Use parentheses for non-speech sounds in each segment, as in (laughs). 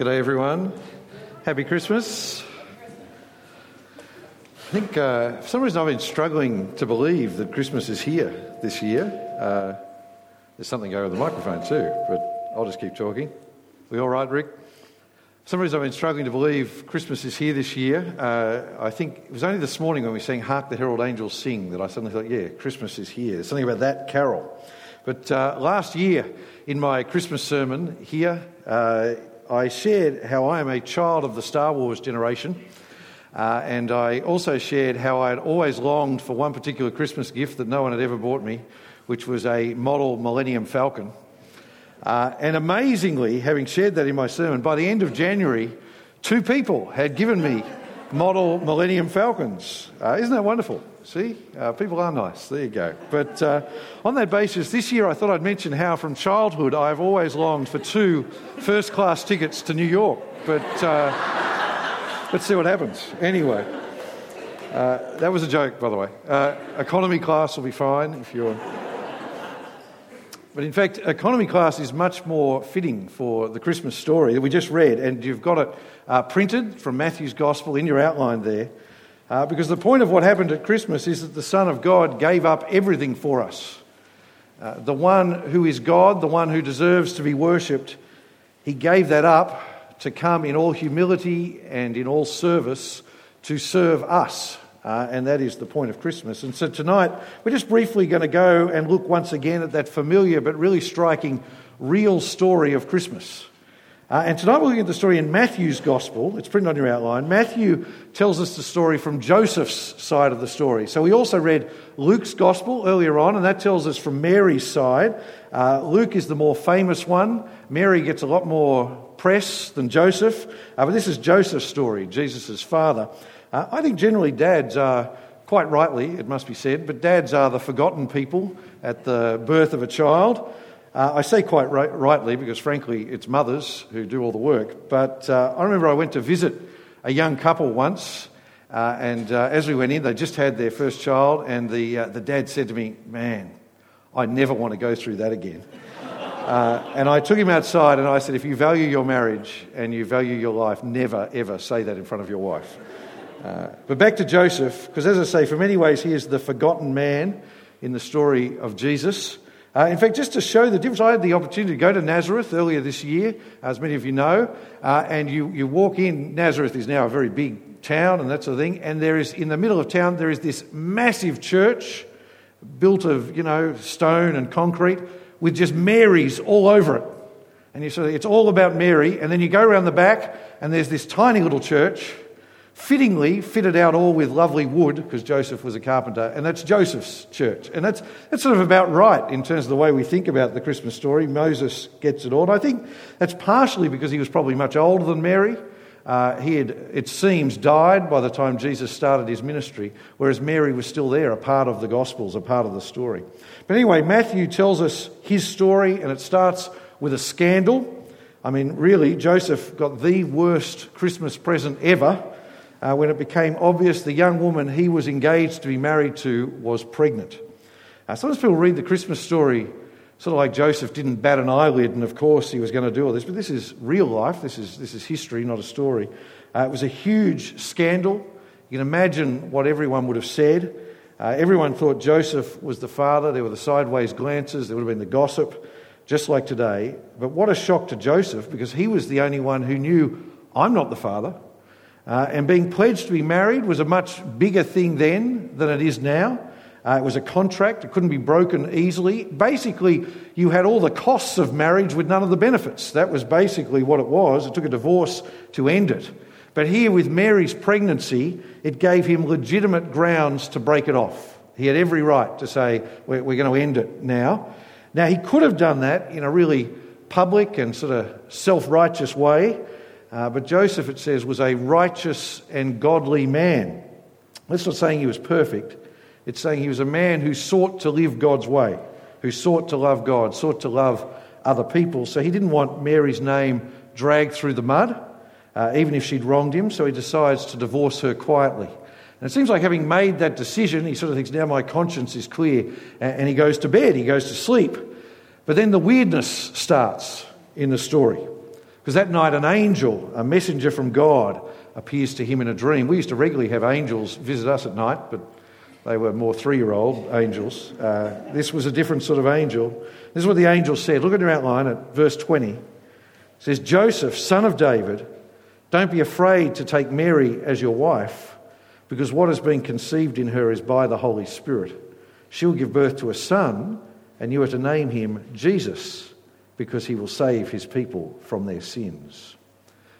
G'day, everyone. Happy Christmas. I think uh, for some reason I've been struggling to believe that Christmas is here this year. Uh, there's something going with the microphone too, but I'll just keep talking. We all right, Rick? For some reason I've been struggling to believe Christmas is here this year. Uh, I think it was only this morning when we sang Hark the Herald Angels Sing that I suddenly thought, yeah, Christmas is here. There's something about that carol. But uh, last year in my Christmas sermon here, uh, I shared how I am a child of the Star Wars generation. Uh, and I also shared how I had always longed for one particular Christmas gift that no one had ever bought me, which was a model Millennium Falcon. Uh, and amazingly, having shared that in my sermon, by the end of January, two people had given me model Millennium Falcons. Uh, isn't that wonderful? See, uh, people are nice. There you go. But uh, on that basis, this year I thought I'd mention how from childhood I've always longed for two first class tickets to New York. But uh, let's see what happens. Anyway, uh, that was a joke, by the way. Uh, economy class will be fine if you're. But in fact, economy class is much more fitting for the Christmas story that we just read, and you've got it uh, printed from Matthew's Gospel in your outline there. Uh, because the point of what happened at Christmas is that the Son of God gave up everything for us. Uh, the one who is God, the one who deserves to be worshipped, he gave that up to come in all humility and in all service to serve us. Uh, and that is the point of Christmas. And so tonight, we're just briefly going to go and look once again at that familiar but really striking real story of Christmas. Uh, and tonight we're looking at the story in Matthew's Gospel. It's printed on your outline. Matthew tells us the story from Joseph's side of the story. So we also read Luke's Gospel earlier on, and that tells us from Mary's side. Uh, Luke is the more famous one. Mary gets a lot more press than Joseph. Uh, but this is Joseph's story, Jesus' father. Uh, I think generally dads are, quite rightly, it must be said, but dads are the forgotten people at the birth of a child. Uh, I say quite right, rightly because, frankly, it's mothers who do all the work. But uh, I remember I went to visit a young couple once, uh, and uh, as we went in, they just had their first child, and the, uh, the dad said to me, Man, I never want to go through that again. (laughs) Uh, and I took him outside and I said, If you value your marriage and you value your life, never, ever say that in front of your wife. But back to Joseph, because as I say, for many ways, he is the forgotten man in the story of Jesus. Uh, in fact, just to show the difference, I had the opportunity to go to Nazareth earlier this year, as many of you know, uh, and you, you walk in. Nazareth is now a very big town and that sort of thing, and there is, in the middle of town, there is this massive church built of, you know, stone and concrete with just Marys all over it. And you of, it's all about Mary, and then you go around the back, and there's this tiny little church fittingly fitted out all with lovely wood because Joseph was a carpenter, and that's Joseph's church. And that's, that's sort of about right in terms of the way we think about the Christmas story. Moses gets it all. And I think that's partially because he was probably much older than Mary. Uh, he had, it seems, died by the time Jesus started his ministry, whereas Mary was still there, a part of the Gospels, a part of the story. But anyway, Matthew tells us his story, and it starts with a scandal. I mean, really, Joseph got the worst Christmas present ever uh, when it became obvious the young woman he was engaged to be married to was pregnant. Uh, sometimes people read the Christmas story sort of like Joseph didn't bat an eyelid, and of course he was going to do all this, but this is real life, this is, this is history, not a story. Uh, it was a huge scandal. You can imagine what everyone would have said. Uh, everyone thought Joseph was the father. There were the sideways glances, there would have been the gossip, just like today. But what a shock to Joseph because he was the only one who knew, I'm not the father. Uh, and being pledged to be married was a much bigger thing then than it is now. Uh, it was a contract, it couldn't be broken easily. Basically, you had all the costs of marriage with none of the benefits. That was basically what it was. It took a divorce to end it. But here, with Mary's pregnancy, it gave him legitimate grounds to break it off. He had every right to say, We're, we're going to end it now. Now, he could have done that in a really public and sort of self righteous way. Uh, but Joseph, it says, was a righteous and godly man. That's not saying he was perfect. It's saying he was a man who sought to live God's way, who sought to love God, sought to love other people. So he didn't want Mary's name dragged through the mud, uh, even if she'd wronged him. So he decides to divorce her quietly. And it seems like having made that decision, he sort of thinks, now my conscience is clear. And he goes to bed, he goes to sleep. But then the weirdness starts in the story. Because that night, an angel, a messenger from God, appears to him in a dream. We used to regularly have angels visit us at night, but they were more three year old angels. Uh, this was a different sort of angel. This is what the angel said. Look at your outline at verse 20. It says, Joseph, son of David, don't be afraid to take Mary as your wife, because what has been conceived in her is by the Holy Spirit. She'll give birth to a son, and you are to name him Jesus, because he will save his people from their sins.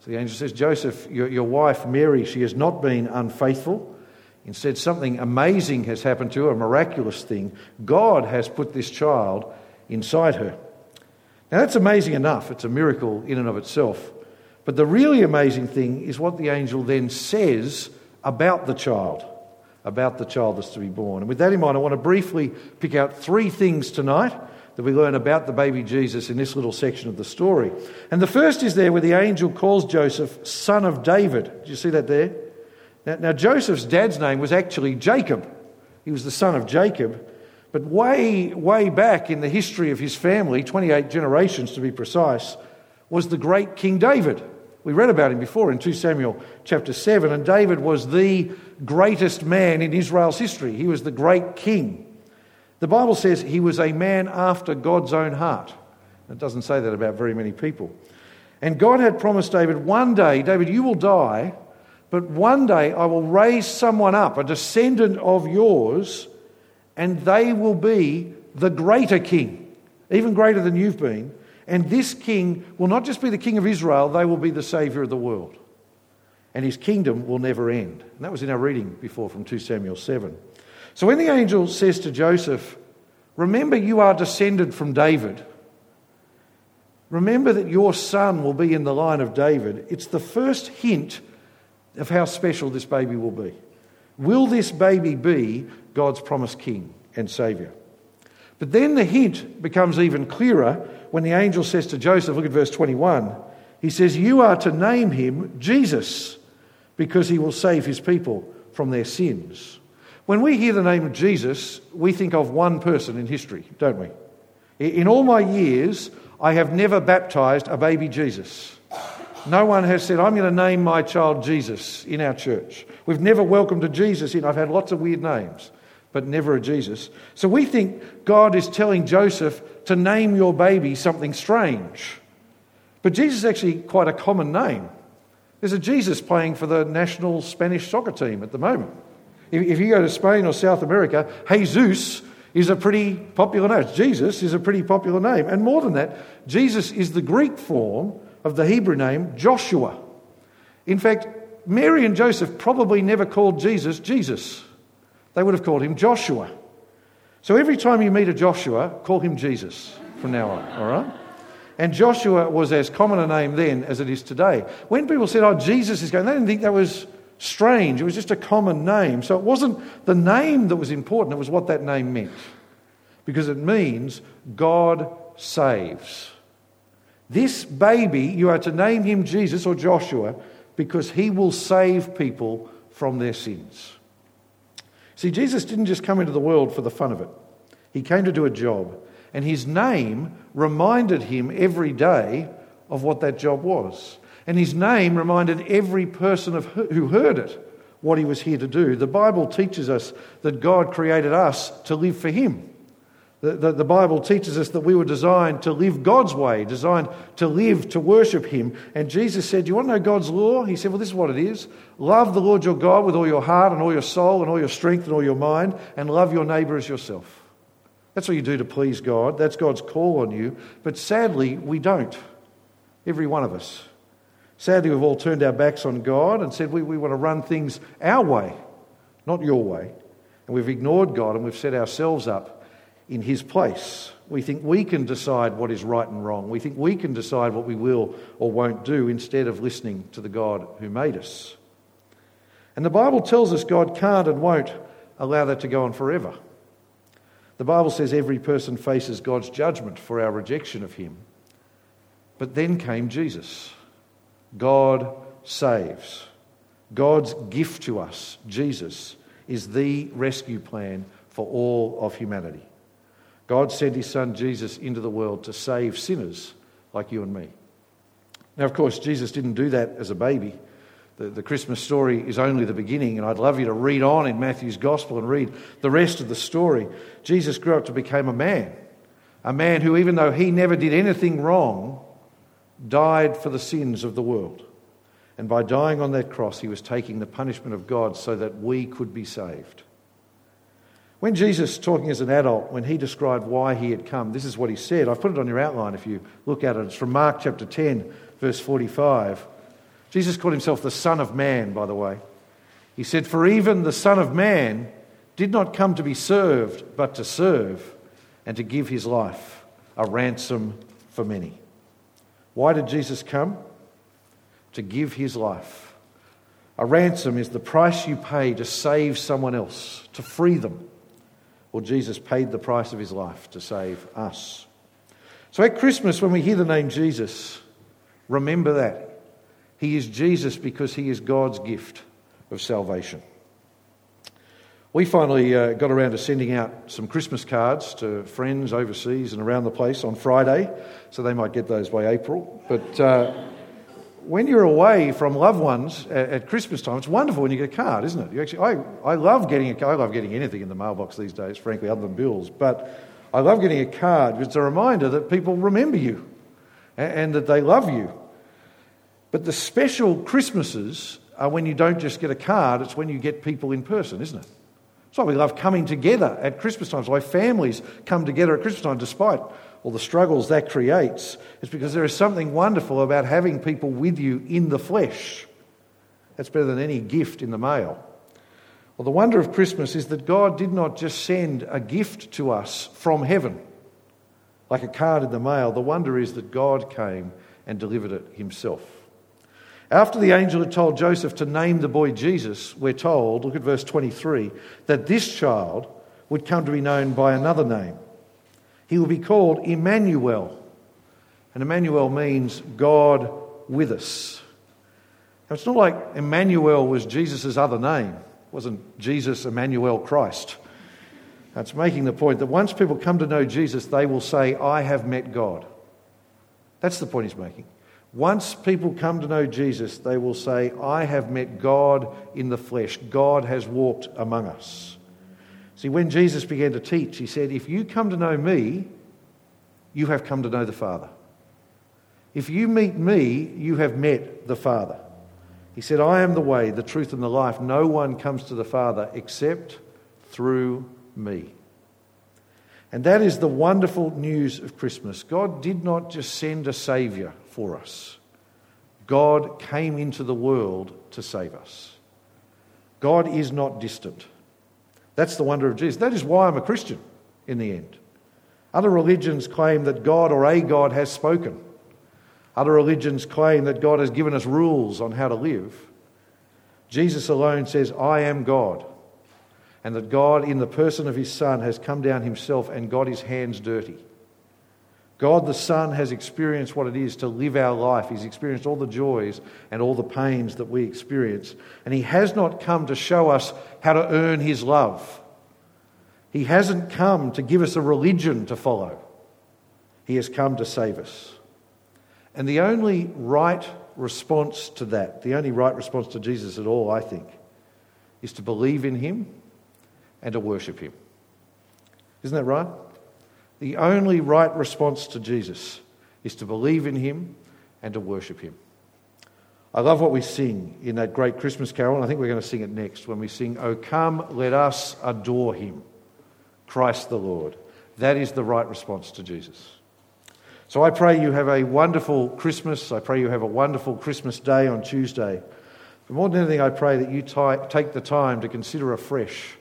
So the angel says, Joseph, your, your wife Mary, she has not been unfaithful. Instead, something amazing has happened to her, a miraculous thing. God has put this child inside her. Now, that's amazing enough. It's a miracle in and of itself. But the really amazing thing is what the angel then says about the child, about the child that's to be born. And with that in mind, I want to briefly pick out three things tonight that we learn about the baby Jesus in this little section of the story. And the first is there where the angel calls Joseph son of David. Do you see that there? Now, now, Joseph's dad's name was actually Jacob. He was the son of Jacob. But way, way back in the history of his family, 28 generations to be precise, was the great King David. We read about him before in 2 Samuel chapter 7, and David was the greatest man in Israel's history. He was the great king. The Bible says he was a man after God's own heart. It doesn't say that about very many people. And God had promised David, one day, David, you will die, but one day I will raise someone up, a descendant of yours, and they will be the greater king, even greater than you've been. And this king will not just be the king of Israel, they will be the savior of the world. And his kingdom will never end. And that was in our reading before from 2 Samuel 7. So when the angel says to Joseph, Remember, you are descended from David. Remember that your son will be in the line of David. It's the first hint of how special this baby will be. Will this baby be God's promised king and saviour? But then the hint becomes even clearer when the angel says to Joseph, look at verse 21, he says, You are to name him Jesus because he will save his people from their sins. When we hear the name of Jesus, we think of one person in history, don't we? In all my years, I have never baptized a baby Jesus. No one has said, I'm going to name my child Jesus in our church. We've never welcomed a Jesus in. I've had lots of weird names, but never a Jesus. So we think God is telling Joseph to name your baby something strange. But Jesus is actually quite a common name. There's a Jesus playing for the national Spanish soccer team at the moment. If you go to Spain or South America, Jesus is a pretty popular name. Jesus is a pretty popular name. And more than that, Jesus is the Greek form of the Hebrew name Joshua. In fact, Mary and Joseph probably never called Jesus Jesus. They would have called him Joshua. So every time you meet a Joshua, call him Jesus from now on, all right? And Joshua was as common a name then as it is today. When people said, oh, Jesus is going, they didn't think that was strange. It was just a common name. So it wasn't the name that was important, it was what that name meant. Because it means God saves. This baby, you are to name him Jesus or Joshua because he will save people from their sins. See, Jesus didn't just come into the world for the fun of it, he came to do a job. And his name reminded him every day of what that job was. And his name reminded every person of who heard it what he was here to do. The Bible teaches us that God created us to live for him. The, the, the, Bible teaches us that we were designed to live God's way, designed to live to worship Him. And Jesus said, Do you want to know God's law? He said, Well, this is what it is love the Lord your God with all your heart and all your soul and all your strength and all your mind, and love your neighbour as yourself. That's what you do to please God. That's God's call on you. But sadly, we don't. Every one of us. Sadly, we've all turned our backs on God and said we, we want to run things our way, not your way. And we've ignored God and we've set ourselves up in his place. We think we can decide what is right and wrong. We think we can decide what we will or won't do instead of listening to the God who made us. And the Bible tells us God can't and won't allow that to go on forever. The Bible says every person faces God's judgment for our rejection of him. But then came Jesus. God saves. God's gift to us, Jesus, is the rescue plan for all of humanity. God sent his son Jesus into the world to save sinners like you and me. Now, of course, Jesus didn't do that as a baby. The, the, Christmas story is only the beginning, and I'd love you to read on in Matthew's Gospel and read the rest of the story. Jesus grew up to become a man, a man who, even though he never did anything wrong, died for the sins of the world. And by dying on that cross, he was taking the punishment of God so that we could be saved. When Jesus, talking as an adult, when he described why he had come, this is what he said. I've put it on your outline if you look at it. It's from Mark chapter 10, verse 45. Jesus called himself the Son of Man, by the way. He said, For even the Son of Man did not come to be served, but to serve and to give his life a ransom for many. Why did Jesus come? To give his life. A ransom is the price you pay to save someone else, to free them well, Jesus paid the price of his life to save us. So at Christmas, when we hear the name Jesus, remember that. He is Jesus because he is God's gift of salvation. We finally uh, got around to sending out some Christmas cards to friends overseas and around the place on Friday, so they might get those by April. But uh, when you're away from loved ones at, at, Christmas time, it's wonderful when you get a card, isn't it? You actually, I, I love getting. I love getting anything in the mailbox these days, frankly, other than bills. But I love getting a card it's a reminder that people remember you and, and that they love you. But the special Christmases are when you don't just get a card, it's when you get people in person, isn't it? That's why we love coming together at Christmas time. It's why families come together at Christmas time despite all the struggles that creates, is because there is something wonderful about having people with you in the flesh. That's better than any gift in the mail. Well, the wonder of Christmas is that God did not just send a gift to us from heaven, like a card in the mail. The wonder is that God came and delivered it himself. After the angel had told Joseph to name the boy Jesus, we're told, look at verse 23, that this child would come to be known by another name he will be called Emmanuel. And Emmanuel means God with us. Now, it's not like Emmanuel was Jesus' other name. It wasn't Jesus Emmanuel Christ. That's making the point that once people come to know Jesus, they will say, I have met God. That's the point he's making. Once people come to know Jesus, they will say, I have met God in the flesh. God has walked among us. See, when Jesus began to teach, he said, If you come to know me, you have come to know the Father. If you meet me, you have met the Father. He said, I am the way, the truth, and the life. No one comes to the Father except through me. And that is the wonderful news of Christmas. God did not just send a Saviour for us, God came into the world to save us. God is not distant. That's the wonder of Jesus. That is why I'm a Christian in the end. Other religions claim that God or a God has spoken. Other religions claim that God has given us rules on how to live. Jesus alone says, I am God, and that God, in the person of his Son, has come down himself and got his hands dirty. God the Son has experienced what it is to live our life. He's experienced all the joys and all the pains that we experience. And He has not come to show us how to earn His love. He hasn't come to give us a religion to follow. He has come to save us. And the only right response to that, the only right response to Jesus at all, I think, is to believe in Him and to worship Him. Isn't that right? The only right response to Jesus is to believe in him and to worship him. I love what we sing in that great Christmas carol, and I think we're going to sing it next when we sing, Oh, come, let us adore him, Christ the Lord. That is the right response to Jesus. So I pray you have a wonderful Christmas. I pray you have a wonderful Christmas day on Tuesday. But more than anything, I pray that you take the time to consider afresh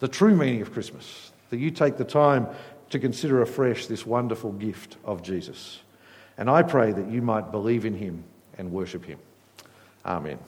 the true meaning of Christmas, that you take the time to consider afresh this wonderful gift of Jesus. And I pray that you might believe in him and worship him. Amen.